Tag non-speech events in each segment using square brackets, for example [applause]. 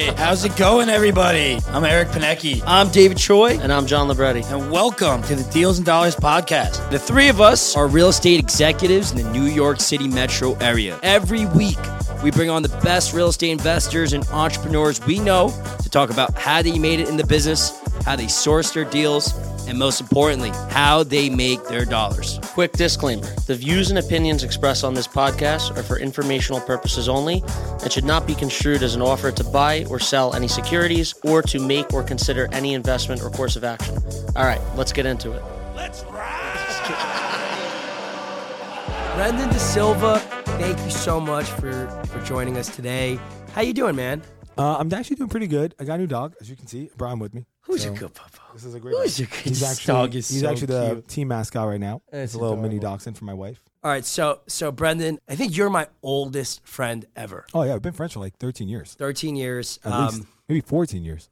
How's it going, everybody? I'm Eric Panecki. I'm David Choi. And I'm John Libretti. And welcome to the Deals and Dollars podcast. The three of us are real estate executives in the New York City metro area. Every week, we bring on the best real estate investors and entrepreneurs we know to talk about how they made it in the business, how they source their deals, and most importantly, how they make their dollars. Quick disclaimer the views and opinions expressed on this podcast are for informational purposes only and should not be construed as an offer to buy or sell any securities or to make or consider any investment or course of action. All right, let's get into it. Let's ride. Brendan Da Silva, thank you so much for, for joining us today. How you doing, man? Uh, I'm actually doing pretty good. I got a new dog, as you can see. Brian with me. Who's So, your good papa? This is a great. Who's dog. your good He's this actually dog is he's so actually the cute. team mascot right now. That's It's a little mini dachshund for my wife. All right, so so Brendan, I think you're my oldest friend ever. Oh yeah, we've been friends for like 13 years, 13 years. at Um, least maybe 14 years.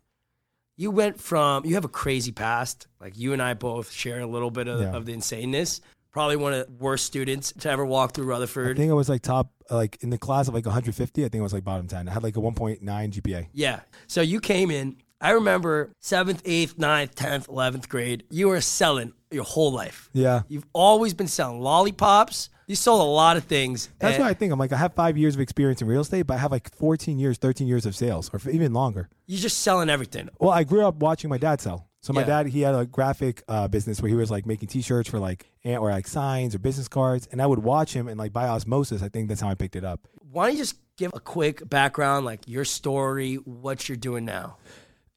you went from you have a crazy past. Like you and I both share a little bit of, Yeah. of the insaneness. Probably one of the worst students to ever walk through Rutherford. I think I was like top, like in the class of like 150. I think I was like bottom 10. I had like a 1.9 GPA. Yeah. So you came in. I remember seventh, eighth, ninth, tenth, eleventh grade. You were selling your whole life. Yeah, You've always been selling lollipops. You sold a lot of things. that's and what I think. I'm like I have five years of experience in real estate, but I have like 14 years, 13 years of sales, or even longer. You're just selling everything. Well, I grew up watching my dad sell. So my Yeah. dad, he had a graphic uh, business where he was like making T-shirts for like and- or like signs or business cards, and I would watch him and like by osmosis, I think that's how I picked it up. Why don't you just give a quick background, like your story, what you're doing now?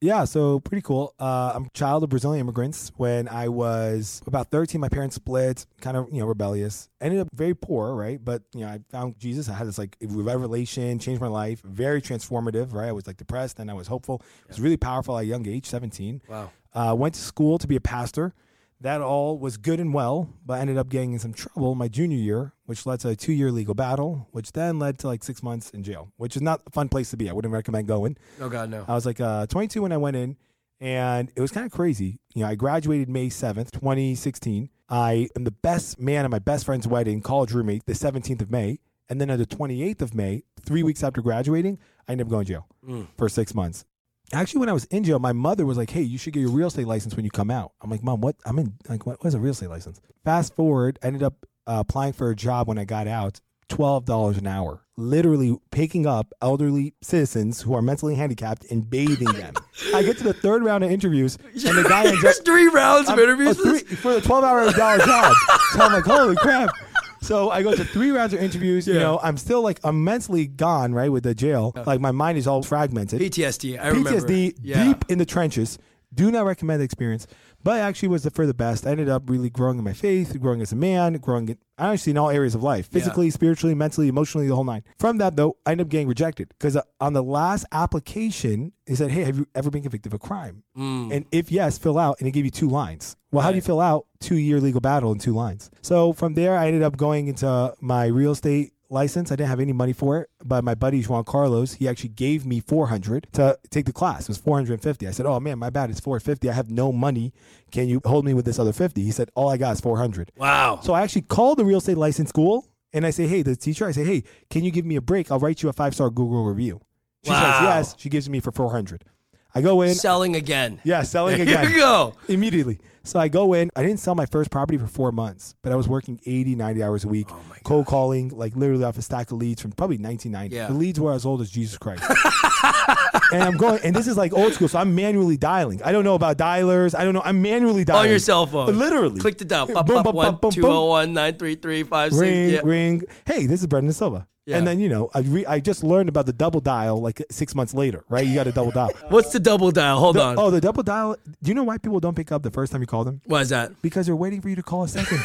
Yeah, so pretty cool. Uh, I'm a child of Brazilian immigrants. When I was about 13, my parents split, kind of, you know, rebellious. Ended up very poor, right? But, you know, I found Jesus. I had this like revelation, changed my life, very transformative, right? I was like depressed and I was hopeful. It was really powerful at a young age, 17. Wow. Uh, went to school to be a pastor. That all was good and well, but ended up getting in some trouble my junior year, which led to a two year legal battle, which then led to like six months in jail, which is not a fun place to be. I wouldn't recommend going. Oh God, no. I was like uh, 22 when I went in, and it was kind of crazy. You know, I graduated May 7th, 2016. I am the best man at my best friend's wedding, college roommate, the 17th of May. And then on the 28th of May, three weeks after graduating, I ended up going to jail Mm. for six months. Actually, when I was in jail, my mother was like, "Hey, you should get your real estate license when you come out." I'm like, "Mom, what? I'm in like what, what is a real estate license?" Fast forward, I ended up uh, applying for a job when I got out, twelve dollars an hour, literally picking up elderly citizens who are mentally handicapped and bathing them. I get to the third round of interviews, and the guy [laughs] ends up There's three rounds of I'm- interviews. oh, three- for the twelve hour dollar job. So I'm like, holy crap. So I go to three rounds of interviews. You Yeah. know, I'm still like I'm gone, right, with the jail. Like my mind is all fragmented. PTSD. I remember. PTSD Yeah. deep in the trenches. Do not recommend the experience. But actually was the for the best. I ended up really growing in my faith, growing as a man, growing in, honestly in all areas of life, physically, spiritually, mentally, emotionally, the whole nine. From that though, I ended up getting rejected because on the last application, he said, "Hey, have you ever been convicted of a crime?" Mm. And if yes, fill out, and it gave you two lines. Well, how do you fill out two year legal battle in two lines? So from there, I ended up going into my real estate license. I didn't have any money for it, but my buddy Juan Carlos, he actually gave me 400 to take the class. It was 450. I said, "Oh man, my bad. It's 450. I have no money. Can you hold me with this other 50?" He said, "All I got is 400." Wow. So I actually called the real estate license school and I say, hey, the teacher, I say, hey, can you give me a break? I'll write you a five star Google review. She Wow. says yes. She gives me for 400. I go in. Selling again. Yeah, selling Here again we go. immediately. So I go in. I didn't sell my first property for four months, but I was working 80, 90 hours a week, Oh cold calling, like literally off a stack of leads from probably 1990. Yeah. The leads were as old as Jesus Christ. [laughs] and I'm going, and this is like old school, so I'm manually dialing. I don't know about dialers. I don't know. I'm manually dialing. On your cell phone. Literally. Click the dial. Pop, boom, pop, boom, one, boom, two, boom. one, nine, three, three, five, six. ring, Yeah. ring. Hey, this is Brendan Silva. Yeah. And then you know, I re- I just learned about the double dial like six months later, right? You got to double dial. What's the double dial? Hold The- on. oh, the double dial. Do you know why people don't pick up the first time you call them? Why is that? Because they're waiting for you to call a second.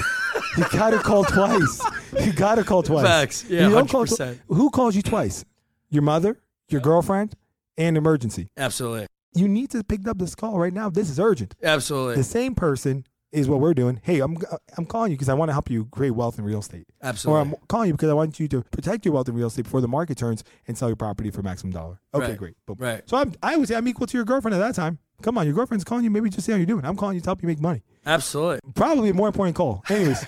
you gotta call twice. You gotta call twice. Facts. Yeah, You don't call 100%. who calls you twice? Your mother, your girlfriend, and emergency. Absolutely. You need to pick up this call right now. This is urgent. Absolutely. The same person is what we're doing. Hey, I'm I'm calling you because I want to help you create wealth in real estate. Absolutely. Or I'm calling you because I want you to protect your wealth in real estate before the market turns and sell your property for maximum dollar. Okay, Right. great. Boom. Right. So I'm, I would say I'm equal to your girlfriend at that time. Come on, your girlfriend's calling you. Maybe just see how you're doing. I'm calling you to help you make money. Absolutely. Probably a more important call. [laughs] Anyways,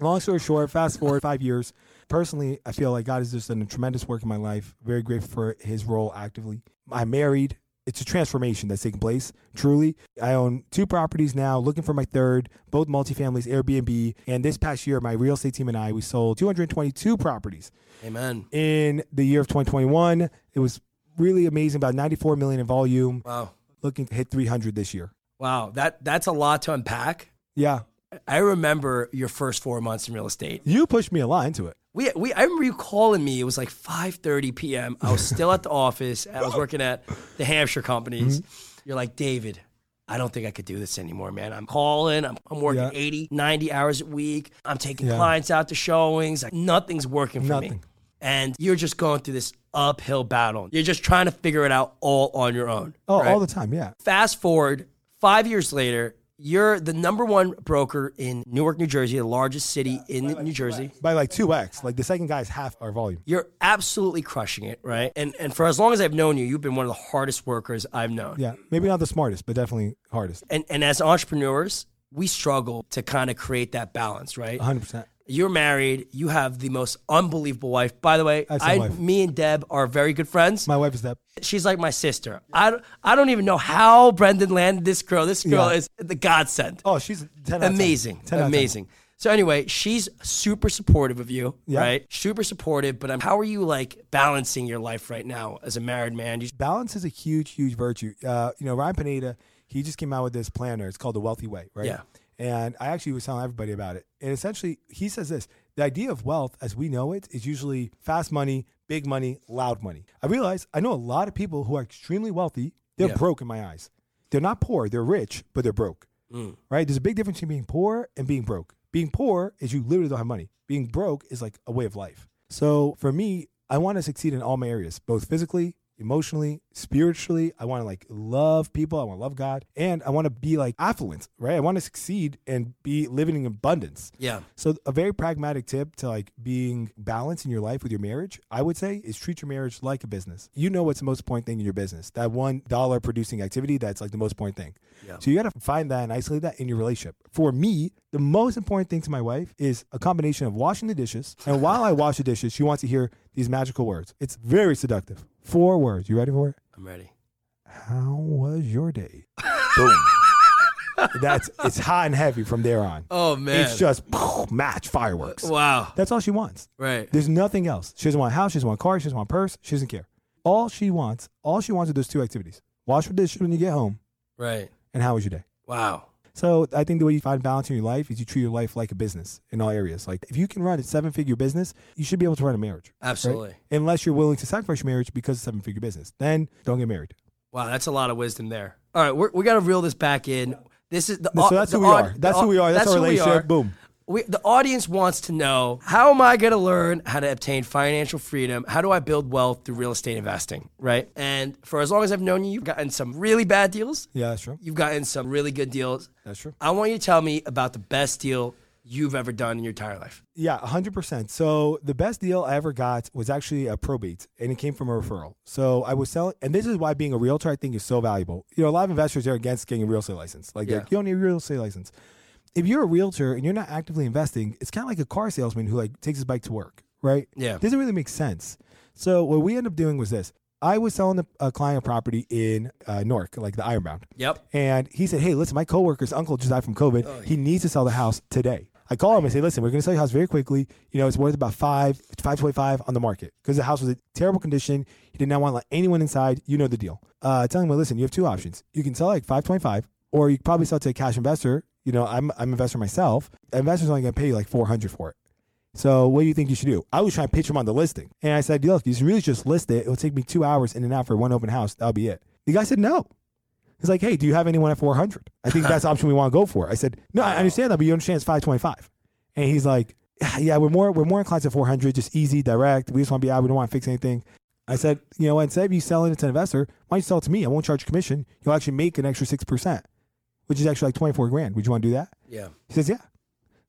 Long story short, fast forward five years. Personally, I feel like God has just done a tremendous work in my life. Very grateful for his role actively. I'm married. It's a transformation that's taking place, truly. I own two properties now, looking for my third, both multifamilies, Airbnb. And this past year, my real estate team and I, we sold 222 properties. Amen. In the year of 2021, it was really amazing, about 94 million in volume, Wow. looking to hit 300 this year. Wow. That that's a lot to unpack. Yeah. I remember your first four months in real estate. You pushed me a lot into it. We, we I remember you calling me. It was like 5:30 p.m. I was still at the [laughs] office. I was working at the Hampshire companies. Mm-hmm. You're like, David, I don't think I could do this anymore, man. I'm calling. I'm, I'm working Yeah. 80, 90 hours a week. I'm taking Yeah. clients out to showings. Like, nothing's working for me. And you're just going through this uphill battle. You're just trying to figure it out all on your own. Oh, right? all the time. Yeah. Fast forward five years later, you're the number one broker in Newark, New Jersey, the largest city in New Jersey. By like 2x. Like the second guy is half our volume. You're absolutely crushing it, right? And and for as long as I've known you, you've been one of the hardest workers I've known. Yeah. Maybe not the smartest, but definitely hardest. And and as entrepreneurs, we struggle to kind of create that balance, right? 100%. You're married. You have the most unbelievable wife. By the way, Excellent I, wife. me and Deb are very good friends. My wife is Deb. She's like my sister. I, don't- I don't even know how Brendan landed this girl. This girl Yeah. is the godsend. Oh, she's 10 out of 10. amazing 10 out of 10. amazing so anyway she's super supportive of you Yeah. right super supportive but um, how are you like balancing your life right now as a married man you, Balance is a huge, huge virtue. Uh, you know, Ryan Pineda, he just came out with this planner. It's called The Wealthy Way, right? Yeah. And I actually was telling everybody about it. And essentially, he says this the idea of wealth as we know it is usually fast money, big money, loud money. I realize I know a lot of people who are extremely wealthy, they're Yeah. broke in my eyes. They're not poor, they're rich, but they're broke. Mm. Right? There's a big difference between being poor and being broke. Being poor is you literally don't have money. Being broke is like a way of life. So for me, I want to succeed in all my areas, both physically, emotionally, spiritually. I want to like love people. I want to love God, and I want to be like affluent, right? I want to succeed and be living in abundance. yeah So a very pragmatic tip to like being balanced in your life with your marriage, I would say, is treat your marriage like a business. You know what's the most important thing in your business. That one dollar producing activity that's like the most important thing. Yeah. So you got to find that and isolate that in your relationship. For me, the most important thing to my wife is a combination of washing the dishes. And while I wash the dishes, she wants to hear these magical words. It's very seductive. Four words. You ready for it? i'm ready How was your day? [laughs] Boom. That's it's hot and heavy from there on. oh man It's just match fireworks. Uh, wow That's all she wants. right There's nothing else. She doesn't want a house. She doesn't want a car. She doesn't want a purse. She doesn't care. All she wants, all she wants are those two activities: wash the dishes when you get home, right and how was your day. wow So I think the way you find balance in your life is you treat your life like a business in all areas. Like if you can run a seven-figure business, you should be able to run a marriage. right? absolutely Unless you're willing to sacrifice your marriage because of seven-figure business, then don't get married. wow that's a lot of wisdom there all right we're, we got to reel this back in this is the So that's the who we are. That's who we are. That's, our relationship. Boom. We, the audience wants to know how am I going to learn how to obtain financial freedom? How do I build wealth through real estate investing? Right. And for as long as I've known you, you've gotten some really bad deals. Yeah, that's true. You've gotten some really good deals. That's true. I want you to tell me about the best deal you've ever done in your entire life. Yeah, 100%. So the best deal I ever got was actually a probate, and it came from a referral. So I was selling, and this is why being a realtor I think is so valuable. You know, a lot of investors are against getting a real estate license. Like, Yeah. like, you don't need a real estate license. If you're a realtor and you're not actively investing, it's kind of like a car salesman who like takes his bike to work, right? Yeah. doesn't really make sense. So what we ended up doing was this: I was selling a, a client a property in uh, Newark, like the Ironbound. Yep. And he said, Hey, listen, my coworker's uncle just died from COVID. he needs to sell the house today. I call him and say, Listen, we're going to sell your house very quickly. You know, it's worth about five, 525 on the market because the house was in terrible condition. He did not want to let anyone inside. You know the deal. Uh, telling him, well, listen, you have two options. You can sell like 525 or you could probably sell to a cash investor. You know, I'm, I'm an investor myself. Investor's only going to pay you like 400 for it. So what do you think you should do? I was trying to pitch him on the listing. And I said, look, you should really just list it. It'll take me two hours in and out for one open house. That'll be it. The guy said no. He's like, hey, do you have anyone at 400? I think that's the option we want to go for. I said, no, I understand that, but you understand it's 525. And he's like, yeah, we're more we're more inclined to 400, just easy, direct. We just want to be out. We don't want to fix anything. I said, you know, instead of you selling it to an investor, why don't you sell it to me? I won't charge commission. You'll actually make an extra 6%, which is actually like 24 grand. Would you want to do that? Yeah. He says, yeah.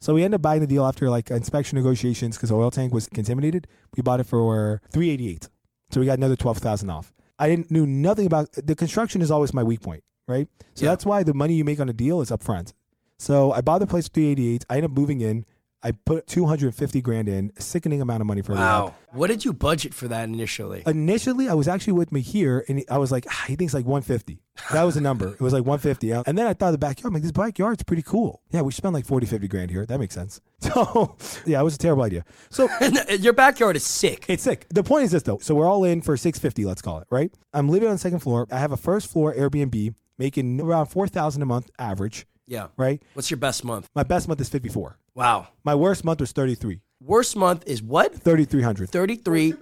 So we ended up buying the deal after like inspection negotiations because the oil tank was contaminated. We bought it for 388. So we got another 12,000 off. I didn't knew nothing about the construction is always my weak point, right? So Yeah. that's why the money you make on a deal is upfront. So I bought the place for 388. I ended up moving in. I put 250 grand in, a sickening amount of money for. Wow. What did you budget for that initially? Initially, I was actually with me here, and I was like, ah, he thinks like 150. That was the number. it was like 150. And then I thought of the backyard. I'm like, this backyard's pretty cool. Yeah, we spent like 40, 50 grand here. That makes sense. [laughs] So, yeah, it was a terrible idea. So, [laughs] Your backyard is sick. it's sick. The point is this though. So we're all in for 650, let's call it, right? I'm living on the second floor. I have a first floor Airbnb making around 4,000 a month average, Yeah. right? What's your best month? My best month is 54. Wow. My worst month was 33. Worst month is what? 3,300. 33.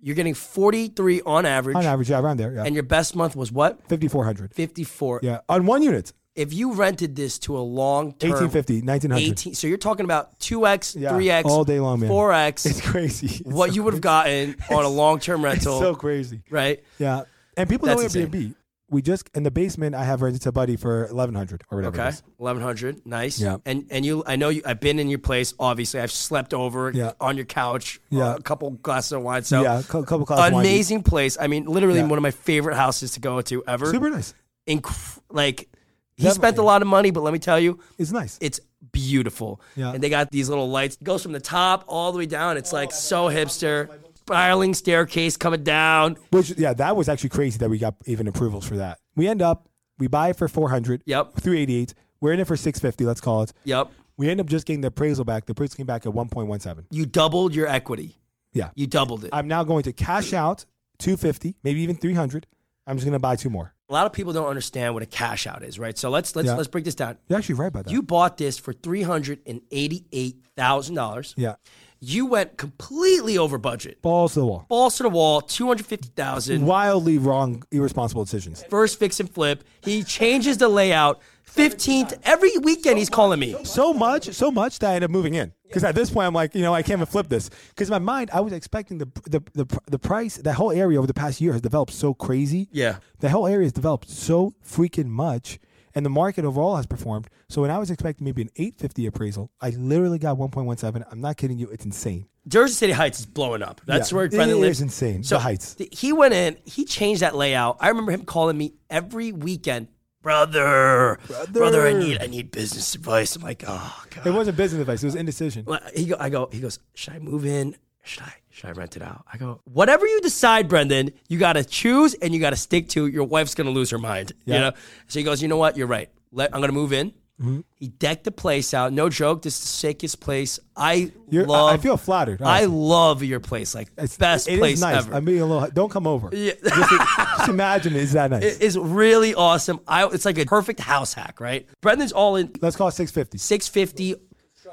You're getting 43 on average. On average, yeah, around there. Yeah. And your best month was what? 5,400. 54. Yeah. On one unit, If you rented this to a long term 1850, 1900. 18 so you're talking about 2x, Yeah, 3x, all day long, man. 4x It's crazy. It's [laughs] what so you would have gotten on a long-term [laughs] It's rental, so crazy. right? Yeah. And people That's know insane. We just, in the basement, I have rented to a buddy for 1100 or whatever. Okay, eleven hundred, nice. Yeah. and and you, I know you. I've been in your place. Obviously, I've slept over Yeah. on your couch. Yeah. uh, a couple glasses of wine. So yeah, a cou- couple classes of wine. amazing place. I mean, literally Yeah. one of my favorite houses to go to ever. Super nice. Inc- like he Definitely. spent a lot of money, but let me tell you, It's nice. it's beautiful. Yeah. And they got these little lights. It goes from the top all the way down. It's like so hipster. Spiraling staircase coming down. Which, yeah, that was actually crazy that we got even approvals for that. We end up, we buy it for 400. Yep. 388. We're in it for 650, let's call it. Yep. We end up just getting the appraisal back. The appraisal came back at 1.17. You doubled your equity. Yeah. You doubled it. I'm now going to cash out 250, maybe even 300. I'm just going to buy two more. A lot of people don't understand what a cash out is, right? So let's let's Yeah. let's break this down. You're actually right about that. You bought this for three hundred and eighty-eight thousand dollars. yeah. You went completely over budget. Balls to the wall. Balls to the wall, two hundred fifty thousand. Wildly wrong, irresponsible decisions. First fix and flip. He changes the layout. Fifteenth every weekend. He's calling me. So much, so much that I ended up moving in. Because at this point, I'm like, you know, I can't even flip this. Because in my mind, I was expecting the, the the the price. That whole area over the past year has developed so crazy. Yeah. The whole area has developed so freaking much, and the market overall has performed. So when I was expecting maybe an 850 appraisal, I literally got 1.17. I'm not kidding you. It's insane. Jersey City Heights is blowing up. That's Yeah. where Brendan It lives. is insane. So the heights. he went in. He changed that layout. I remember him calling me every weekend, brother, brother. I need I need business advice. I'm like, oh god. It wasn't business advice. It was indecision. Well, He go, I go. He goes. Should I move in? Should I? Should I rent it out? I go. Whatever you decide, Brendan, you got to choose and you got to stick to. Your wife's gonna lose her mind. You Yeah. know. So he goes. You know what? You're right. Let, I'm gonna move in. Mm-hmm. He decked the place out. No joke. This is the sickest place. I You're, love. I feel flattered. I love your place. Like It's- best it is place nice. ever. I'm being a little. Don't come over. Yeah. just, just imagine it's that nice. It is really awesome. I. It's like a perfect house hack, right? Brendan's all in. Let's call it 650. 650,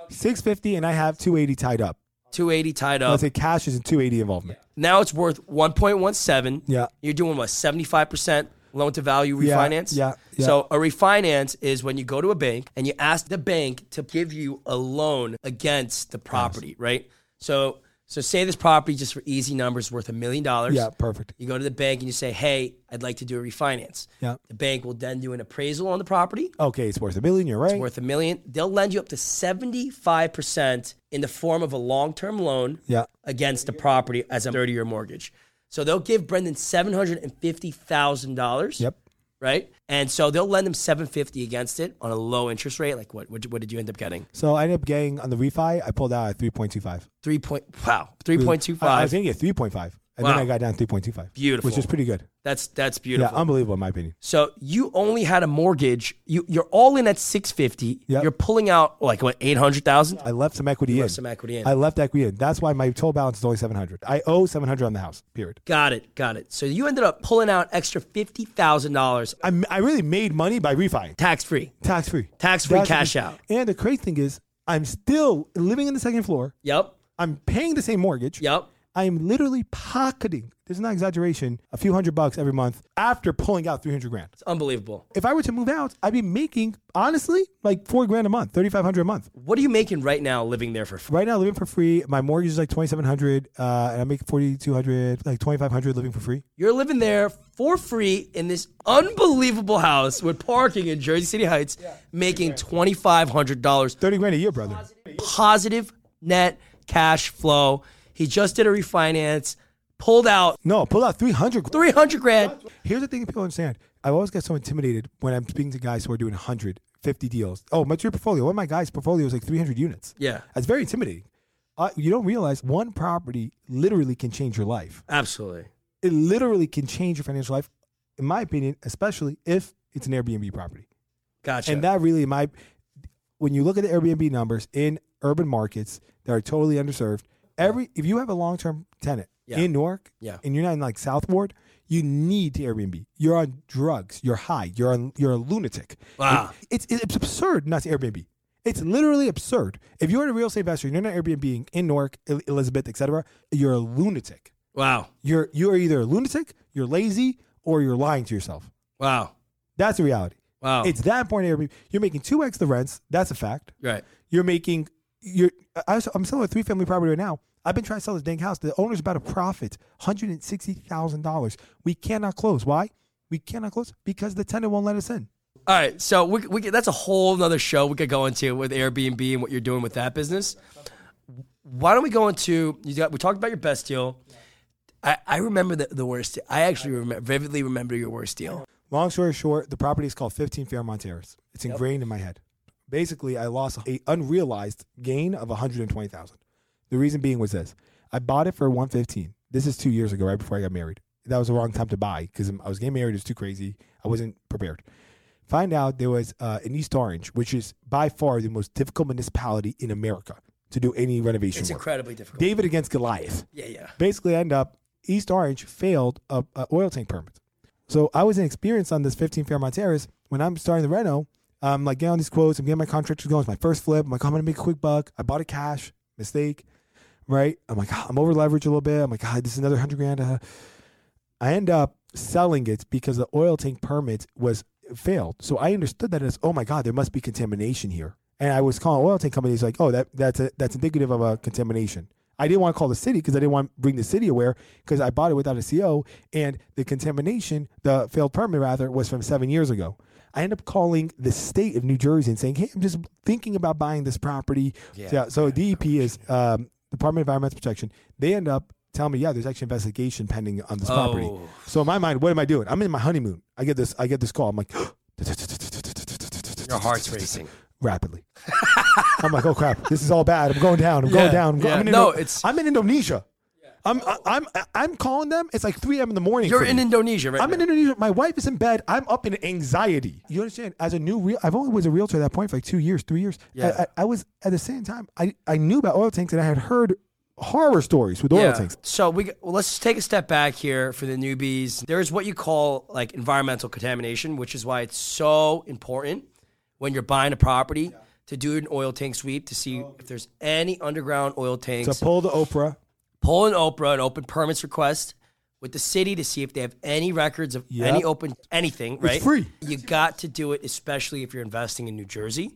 650, and I have 280 tied up. 280 tied up. Let's say cash is in 280 involvement. Now it's worth 1.17. Yeah. You're doing what, 75% loan to value refinance? yeah, yeah. So a refinance is when you go to a bank and you ask the bank to give you a loan against the property, right? So so say this property just for easy numbers worth a million dollars. Yeah, perfect. You go to the bank and you say, "Hey, I'd like to do a refinance." Yeah. The bank will then do an appraisal on the property. Okay, it's worth a million. You're right. It's worth a million. They'll lend you up to 75% in the form of a long-term loan yeah. against the property as a 30 year mortgage. So they'll give Brendan $750,000. Yep. Right? And so they'll lend him 750 against it on a low interest rate. Like what? What, did- what did you end up getting? So I ended up getting on the refi. I pulled out at 3.25. Three point, wow, I, I was 3.25. going to get 3.5, and Wow. then I got down 3.25. Beautiful. Which is pretty good. That's, that's beautiful. Yeah, unbelievable in my opinion. so you only had a mortgage. You, you're all in at 650. Yep. You're pulling out like what, 800,000? I left some equity in. some equity in. I left equity in. That's why my total balance is only 700. I owe 700 on the house. Period. Got it. Got it. So you ended up pulling out extra $50,000 I, I really made money by refi, tax free. tax free, Tax-free cash out. And the crazy thing is, I'm still living in the second floor. Yep. I'm paying the same mortgage. Yep. I am literally pocketing. This is not exaggeration. A few hundred bucks every month after pulling out 300 grand. It's unbelievable. If I were to move out, I'd be making honestly like four grand a month, 3,500 a month. What are you making right now living there for free? Right now, living for free. My mortgage is like 2,700, uh, and I make 4,200, like 2,500 living for free. You're living there for free in this unbelievable house with parking in Jersey City Heights, making $2,500 30 grand a year, brother. positive net cash flow. He just did a refinance, pulled out No, pull out 300. 300 grand. Here's the thing people understand. I always get so intimidated when I'm speaking to guys who are doing 150 deals. Oh, what's your portfolio? One of my guys' portfolio is like 300 units. Yeah. That's very intimidating. Uh, you don't realize one property literally can change your life. Absolutely. It literally can change your financial life, in my opinion, especially if it's an Airbnb property. Gotcha. And that really, my, when you look at the Airbnb numbers in urban markets that are totally underserved, every if you have a long term tenant Yeah. in Newark, Yeah. and you're not in like South Ward, you need to Airbnb. You're on drugs. You're high. You're on. You're a lunatic. Wow. It- it's it's absurd not to Airbnb. It's literally absurd. If you're a real estate investor, and you're not Airbnb in Newark, El- Elizabeth, etc. You're a lunatic. wow. You're you're either a lunatic, you're lazy, or you're lying to yourself. Wow. That's the reality. Wow. It's that point. Airbnb. You're making two x the rents. That's a fact. right. You're making. You're. I, I'm selling a three family property right now. I've been trying to sell this dang house. The owner's about to profit hundred and sixty thousand dollars. We cannot close. Why? We cannot close because the tenant won't let us in. All right, so we, we that's a whole other show we could go into with Airbnb and what you're doing with that business. Why don't we go into you got we talked about your best deal. I, I remember the, the worst. I actually remember, vividly remember your worst deal. Long story short, the property is called 15 Fairmont Terrace. It's ingrained in my head. Basically, I lost a unrealized gain of 120,000. The reason being was this: I bought it for 115. This is two years ago, right before I got married. That was the wrong time to buy because I was getting married. It was too crazy. I wasn't prepared. Find out there was uh, in East Orange, which is by far the most difficult municipality in America to do any renovation It's work. incredibly difficult. David against Goliath yeah, yeah. basically I end up East Orange failed a, a oil tank permit. So I was inexperienced on this 15 Fairmont Terrace. When I'm starting the reno, I'm like getting on these quotes. I'm getting my contractors going. It's my first flip. I'm like, I'm gonna make a quick buck. I bought it cash. Mistake, right? I'm like, "Ah, I'm over leveraged a little bit. I'm like, God, this is another hundred grand. Uh, I end up selling it because the oil tank permit was failed. So I understood that as, oh my God, there must be contamination here. And I was calling oil tank companies like, oh, that that's a, that's indicative of a contamination. I didn't want to call the city because I didn't want to bring the city aware because I bought it without a CO and the contamination, the failed permit rather, was from seven years ago. I end up calling the state of New Jersey and saying, hey, I'm just thinking about buying this property. Yeah. So, so DEP is um, Department of Environmental Protection. They end up telling me, yeah, there's actually investigation pending on this property. Oh. So in my mind, what am I doing? I'm in my honeymoon. I get this. I get this call. I'm like, [gasps] Your heart's racing. rapidly. [laughs] I'm like, oh crap, this is all bad. I'm going down. I'm going down. I'm, go- yeah. I'm in No, Indo- it's- I'm in Indonesia. I'm I'm I'm calling them. It's like 3 a.m. in the morning. You're for in me. Indonesia right I'm now. in Indonesia. My wife is in bed. I'm up in anxiety. You understand? As a new real, I've only was a realtor at that point for like two years, three years. Yeah. I, I, I was at the same time. I I knew about oil tanks and I had heard horror stories with oil tanks. So we well, let's just take a step back here for the newbies. There's what you call like environmental contamination, which is why it's so important when you're buying a property to do an oil tank sweep to see if there's any underground oil tanks. So pull the OPRA. Pull an OPRA, an open permits request with the city to see if they have any records of Yep. any open anything. Right, free. You got to do it, especially if you're investing in New Jersey.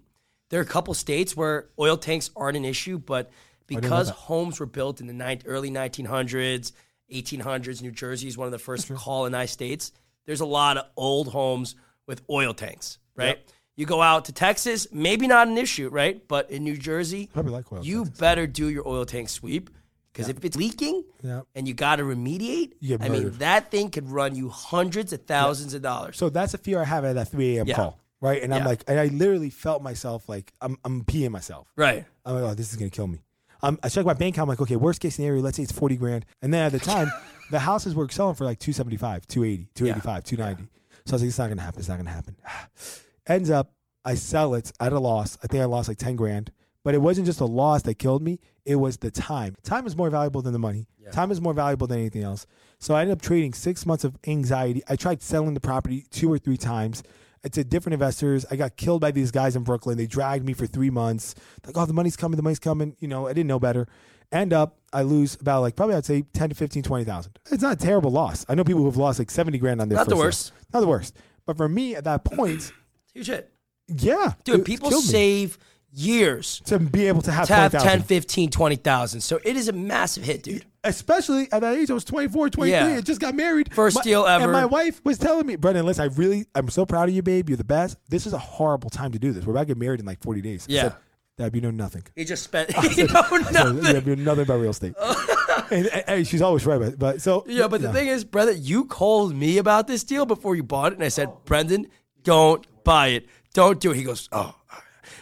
There are a couple states where oil tanks aren't an issue, but because homes were built in the early 1900s, 1800s, New Jersey is one of the first colonized states. There's a lot of old homes with oil tanks, right? You go out to Texas, maybe not an issue, right? But in New Jersey, like you better do your oil tank sweep because if it's leaking Yeah. and you got to remediate, You I mean that thing could run you hundreds of thousands of dollars. So that's a fear I have at that 3 a.m. Yeah. call, right? And I'm like, and I literally felt myself like I'm, I'm peeing myself. right. I'm like, oh, this is gonna kill me. Um, I check my bank account. I'm like, okay, worst case scenario, let's say it's 40 grand. And then at the time, [laughs] the houses were selling for like 275, 280, 285, 290. So I was like, it's not gonna happen. It's not gonna happen. [sighs] Ends up, I sell it at a loss. I think I lost like 10 grand. But it wasn't just a loss that killed me. It was the time. Time is more valuable than the money. Time is more valuable than anything else. So I ended up trading six months of anxiety. I tried selling the property two or three times. It's a different investors. I got killed by these guys in Brooklyn. They dragged me for three months. Like, oh, the money's coming, the money's coming. You know, I didn't know better. End up, I lose about like probably I'd say 10 to 15, 20,000. It's not a terrible loss. I know people who've lost like 70 grand on their Not the worst. Not the worst. But for me at that point, Huge hit. yeah. Dude, people save years to be able to have to have 10, 15, 20,000. So it is a massive hit, dude. especially at that age, I was 24, 23. Yeah. I just got married. First My- deal ever. And my wife was telling me, Brendan, listen, I really, I'm so proud of you, babe. You're the best. This is a horrible time to do this. We're about to get married in like 40 days. I Yeah. said, Dad, you know nothing. He just spent, [laughs] [laughs] you know, nothing. you know nothing about real estate. [laughs] and, and- and she's always right. But, but so. Yeah, but the no. thing is, brother, you called me about this deal before you bought it, and I said, Brendan, don't buy it. don't do it. He goes, oh.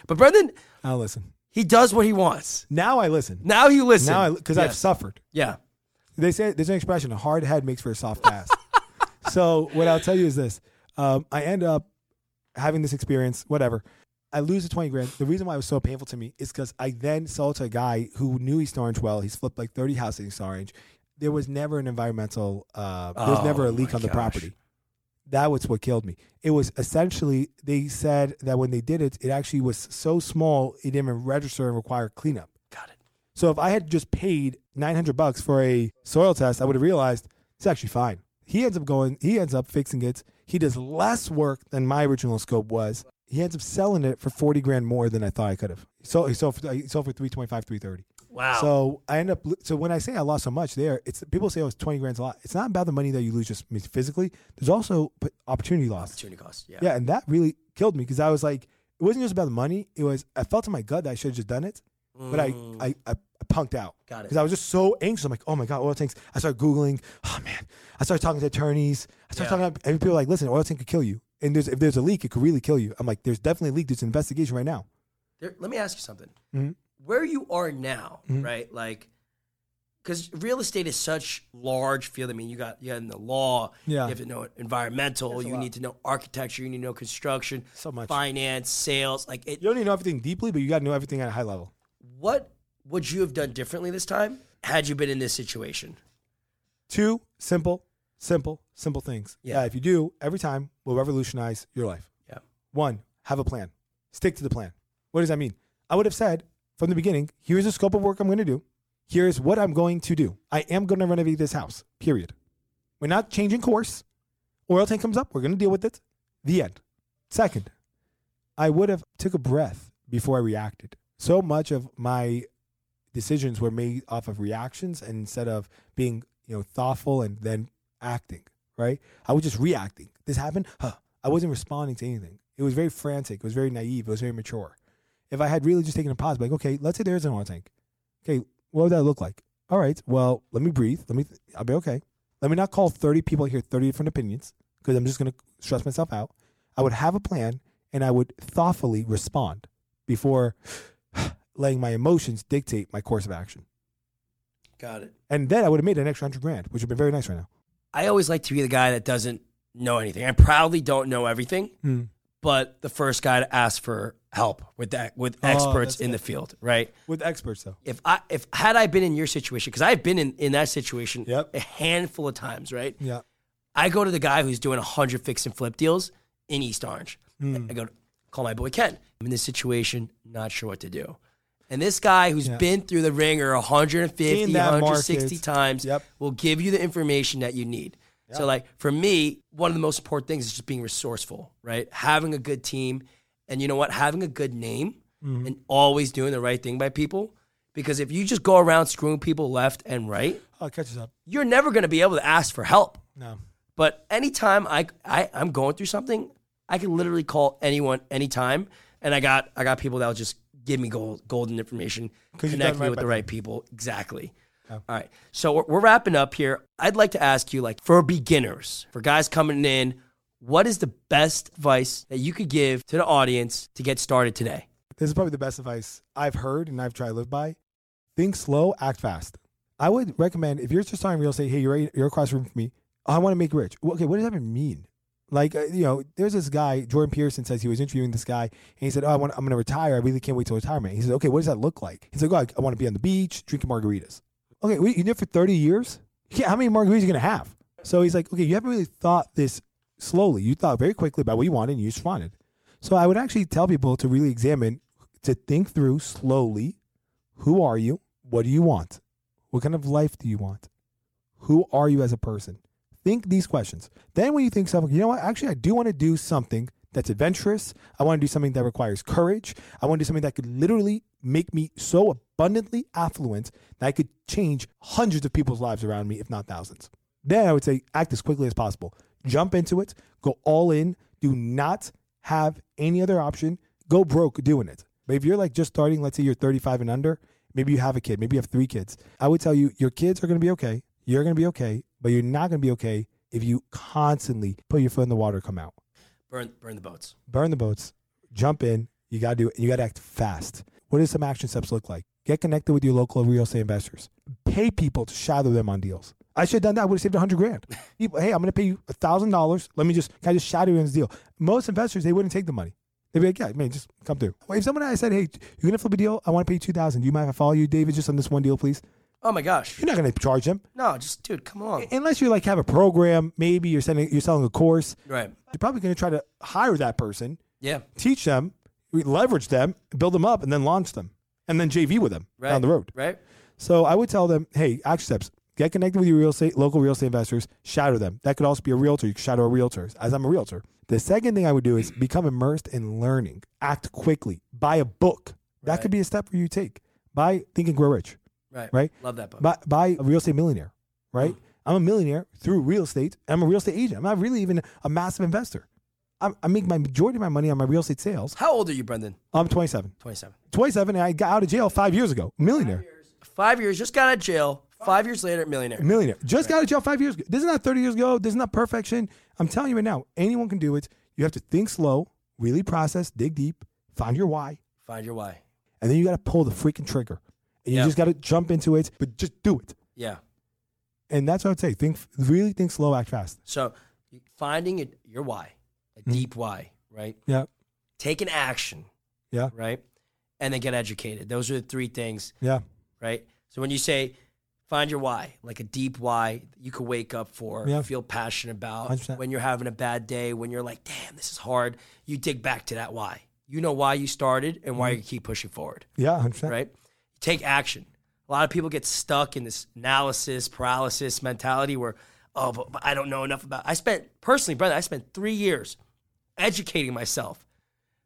But Brendan, I'll listen. he does what he wants. Now I listen. Now you listen. Now, because I've Yes. suffered. Yeah. They say there's an expression: a hard head makes for a soft ass. [laughs] so what I'll tell you is this: um, I end up having this experience. Whatever. I lose the twenty grand. The reason why it was so painful to me is because I then sold to a guy who knew East Orange well. He's flipped like thirty houses in East Orange. There was never an environmental. Uh, there was Oh, never a leak my on the gosh. property. That was what killed me. It was essentially they said that when they did it, it actually was so small it didn't even register and require cleanup. Got it. So if I had just paid 900 bucks for a soil test, I would have realized it's actually fine. He ends up going, he ends up fixing it. He does less work than my original scope was. He ends up selling it for 40 grand more than I thought I could have. So he sold for, he sold for 325, 330. Wow. So I end up, so when I say I lost so much there, it's people say, oh, it's 20 grand's a lot. It's not about the money that you lose just physically. There's also opportunity loss. Opportunity cost. Yeah. Yeah, and that really killed me because I was like, it wasn't just about the money. It was I felt in my gut that I should have just done it, but I Mm. I, I, punked out Got it. because I was just so anxious. I'm like, oh my god, oil tanks. I started googling. Oh man, I started talking to attorneys. I started Yeah. talking to and people like, listen, oil tank could kill you, and there's if there's a leak, it could really kill you. I'm like, there's definitely a leak. There's an investigation right now. There, let me ask you something. Mhm. Where you are now, Mhm. right? Like, because real estate is such large field. I mean, you got you got in the law. Yeah. You have to know environmental. You need to know architecture. You need to know construction, So much. finance, sales. Like, it, You don't need to know everything deeply, but you got to know everything at a high level. what would you have done differently this time had you been in this situation? Two simple, simple, simple things. Yeah. Yeah. if you do every time, will revolutionize your life. Yeah. One, have a plan. Stick to the plan. What does that mean? I would have said from the beginning, here's the scope of work I'm going to do. Here's what I'm going to do. I am going to renovate this house. Period. We're not changing course. Oil tank comes up, we're going to deal with it. The end. Second, I would have took a breath before I reacted. So much of my decisions were made off of reactions instead of being, you know, thoughtful and then acting, right? I was just reacting. This happened, huh. I wasn't responding to anything. It was very frantic. It was very naive. It was very mature. If I had really just taken a pause, like, okay, let's say there is an oil tank. Okay, what would that look like? All right, well, let me breathe. Let me, I'll be okay. Let me not call 30 people here, 30 different opinions, because I'm just going to stress myself out. I would have a plan and I would thoughtfully respond before [sighs] letting my emotions dictate my course of action. Got it. And then I would have made an extra hundred grand, which would be very nice right now. I always like to be the guy that doesn't know anything. I proudly don't know everything, Hmm. But the first guy to ask for help with that with Oh, experts in the field, right? With experts, though. If I if had I been in your situation, because I've been in, in that situation Yep. a handful of times, right? Yeah. I go to the guy who's doing hundred fix and flip deals in East Orange. Hmm. I go call my boy Ken. I'm in this situation, not sure what to do. And this guy who's Yeah. been through the ringer 150, In that 160 market. times Yep. will give you the information that you need. So, like for me, one of the most important things is just being resourceful, right? Having a good team, and you know what? Having a good name Mm-hmm. and always doing the right thing by people. Because if you just go around screwing people left and right, Oh, catches up. you're never going to be able to ask for help. No. But anytime I, I I'm going through something, I can literally call anyone anytime, and I got I got people that will just give me gold, golden information, connect done me right with the right people. Exactly. All right, so we're, we're wrapping up here. I'd like to ask you, like, for beginners, for guys coming in, what is the best advice that you could give to the audience to get started today? This is probably the best advice I've heard and I've tried to live by. Think slow, act fast. I would recommend if you're just starting real estate, hey, you're right, you're across the room from me. I want to make rich. Well, Okay, what does that even mean? Like, uh, you know, there's this guy, Jordan Peterson says he was interviewing this guy, and he said, "Oh, I want, I'm going to retire. I really can't wait till retirement." He said, "Okay, what does that look like?" He's like, "Oh, I, I want to be on the beach, drinking margaritas." Okay, wait, you did it for 30 years. Yeah, how many margaritas are you going to have? So he's like, "Okay, you haven't really thought this slowly. You thought very quickly about what you wanted, and you just responded." So I would actually tell people to really examine, to think through slowly, who are you? What do you want? What kind of life do you want? Who are you as a person? Think these questions. Then when you think something, you know what? Actually, I do want to do something that's adventurous. I want to do something that requires courage. I want to do something that could literally make me so abundantly affluent that I could change hundreds of people's lives around me, if not thousands. Then I would say act as quickly as possible. Jump into it. Go all in. Do not have any other option. Go broke doing it. But if you're like just starting, let's say you're 35 and under, maybe you have a kid, maybe you have three kids. I would tell you your kids are going to be okay. You're going to be okay, but you're not going to be okay if you constantly put your foot in the water, come out, Burn burn the boats. burn the boats, jump in. You got to do it. You got to act fast. What do some action steps look like? Get connected with your local real estate investors. Pay people to shadow them on deals. I should have done that. I would have saved a hundred grand. People, hey, I'm going to pay you a thousand dollars. Let me just can I just shadow you on this deal? Most investors they wouldn't take the money. They'd be like, yeah, man, just come through. If someone I said, hey, you're gonna flip a deal, I want to pay you two thousand. Do you mind if I follow you, David, just on this one deal, please? Oh my gosh. You're not gonna charge them No, just dude, come on. unless you like have a program. Maybe you're sending you're selling a course. Right. You're probably gonna try to hire that person, Yeah. teach them, leverage them, build them up, and then launch them, and then JV with them Right. down the road. Right. So I would tell them, hey, action steps. Get connected with your real estate, local real estate investors. Shadow them. That could also be a realtor. You could shadow a realtor, as I'm a realtor. The second thing I would do is [clears throat] become immersed in learning. Act quickly. Buy a book. That Right. could be a step for you to take. Buy Think and Grow Rich. Right. Right. Love that book. Buy, buy a real estate millionaire. Right. Mm. I'm a millionaire through real estate. I'm a real estate agent. I'm not really even a massive investor. I'm, I make my majority of my money on my real estate sales. How old are you, Brendan? I'm 27. 27. 27, and I got out of jail five years ago. Millionaire. Five years, just got out of jail. Five years later, millionaire. millionaire. Just got out of jail five years ago. This is not 30 years ago. This is not perfection. I'm telling you right now, anyone can do it. You have to think slow, really process, dig deep, find your why, Find your why. and then you got to pull the freaking trigger. And you Yeah. just got to jump into it, but just do it. Yeah. And that's what I'd say. Think, really think slow, act fast. So finding it, your why, a Mm-hmm. deep why, right? Yeah. Take an action, Yeah. right? And then get educated. Those are the three things, Yeah. right? So when you say find your why, like a deep why you could wake up for, Yeah. feel passionate about, 100%. when you're having a bad day, when you're like, damn, this is hard, you dig back to that why. You know why you started and why you keep pushing forward. Yeah. 100%. right? Take action. A lot of people get stuck in this analysis paralysis mentality where, oh, but, but I don't know enough about. I spent personally, brother, I spent three years educating myself,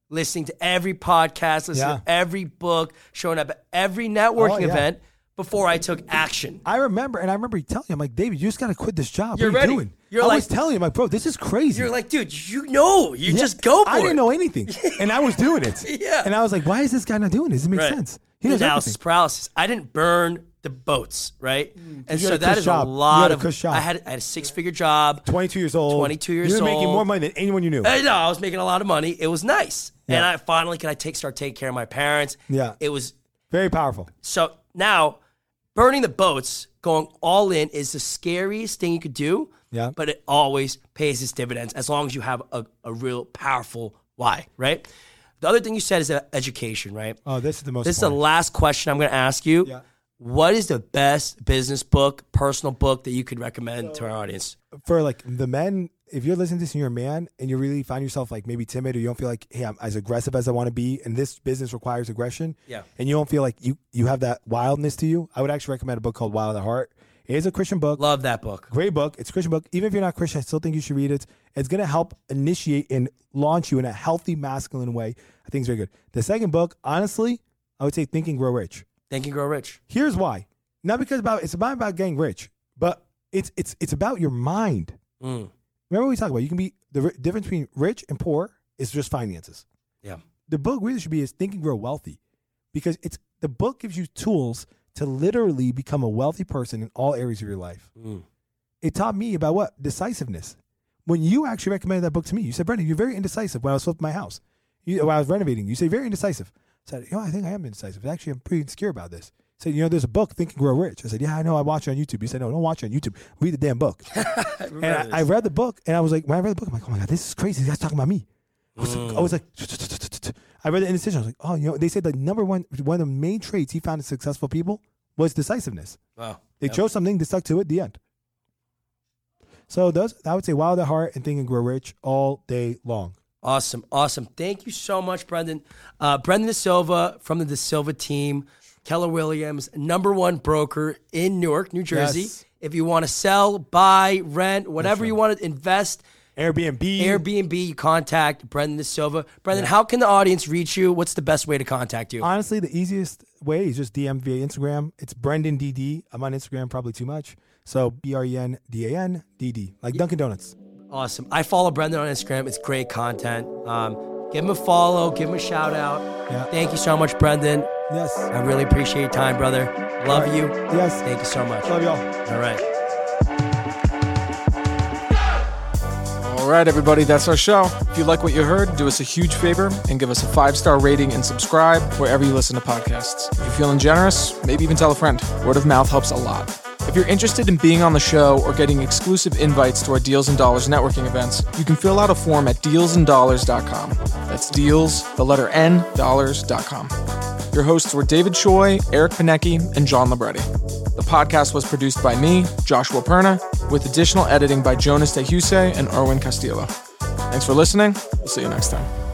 listening to every podcast, listening Yeah. to every book, showing up at every networking Oh, yeah. event before I took action. I remember, and I remember telling me, I'm like, David, you just got to quit this job. You're what are ready. you doing? You're I like- was telling you, I'm like, bro, this is crazy. You're like, dude, you know, you Yeah, just go for I it. didn't know anything, and I was doing it. [laughs] Yeah. And I was like, why is this guy not doing this? It makes Right. sense. He knows analysis paralysis. I didn't burn the boats, right? And Mm. You so that is a that cush is job. a lot a of. I had I had a six figure job. 22 years old. 22 years old. You were making more money than anyone you knew. I know I was making a lot of money. It was nice, and I finally could I take start taking care of my parents. Yeah. it was Very powerful. so now burning the boats, going all in is the scariest thing you could do. Yeah. but it always pays its dividends as long as you have a, a real powerful why. Right. The other thing you said is education. Right. Oh, this is the most This is the last question I'm going to ask you. Yeah. What is the best business book, personal book that you could recommend to our audience? For like the men, if you're listening to this and you're a man and you really find yourself like maybe timid or you don't feel like, hey, I'm as aggressive as I want to be and this business requires aggression. Yeah. And you don't feel like you, you have that wildness to you, I would actually recommend a book called Wild at Heart. It is a Christian book. Love that book. Great book. It's a Christian book. Even if you're not Christian, I still think you should read it. It's going to help initiate and launch you in a healthy, masculine way. I think it's very good. The second book, honestly, I would say Think and Grow Rich. Think and Grow Rich. Here's why. Not because about it's about about getting rich, but it's it's it's about your mind. Mm. Remember we talked about you can be the difference between rich and poor is just finances. Yeah. The book really should be is Think and Grow Wealthy, because it's the book gives you tools to literally become a wealthy person in all areas of your life. Mm. It taught me about what decisiveness. When you actually recommended that book to me, you said, "Brendan, you're very indecisive." When I was flipping my house, you, when I was renovating, you say very indecisive. I said, "You know, I think I am indecisive. Actually, I'm pretty insecure about this." I said, "You know, there's a book, Think and Grow Rich." I said, "Yeah, I know. I watch it on YouTube." He said, "No, don't watch it on YouTube. Read the damn book." [laughs] and I, I read the book, and I was like, when I read the book, I'm like, "Oh my god, this is crazy. This guy's talking about me." I was, like, I was like, mm. [laughs] I read the indecision. I was like, "Oh, you know," they said the number one, one of the main traits he found in successful people was decisiveness. Wow. They Yep. chose something, they stuck to it. The end. So those, I would say, Wild at Heart and Think and Grow Rich all day long. Awesome, awesome. Thank you so much, Brendan. Uh, Brendan Da Silva from the Da Silva team, Keller Williams, number one broker in Newark, New Jersey. Yes. If you want to sell, buy, rent, whatever you want to invest, Airbnb. Airbnb, you contact Brendan Da Silva. Brendan, how can the audience reach you? What's the best way to contact you? Honestly, the easiest way is just DM via Instagram. It's Brendan DD. I'm on Instagram probably too much. So B R E N D A N D D, like Dunkin' Donuts. Awesome. I follow Brendan on Instagram. It's great content. Um, give him a follow, give him a shout out. Yeah. Thank you so much, Brendan. Yes. I really appreciate your time, brother. Love you. Yes. Thank you so much. Love y'all. All right. All All right, everybody, that's our show. If you like what you heard, do us a huge favor and give us a five star rating and subscribe wherever you listen to podcasts. If you're feeling generous, maybe even tell a friend. Word of mouth helps a lot. If you're interested in being on the show or getting exclusive invites to our Deals and Dollars networking events, you can fill out a form at dealsanddollars.com. That's deals, the letter N, dollars.com. Your hosts were David Choi, Eric Panecki, and John Libretti. The podcast was produced by me, Joshua Perna, with additional editing by Jonas De Huse and Erwin Castillo. Thanks for listening. We'll see you next time.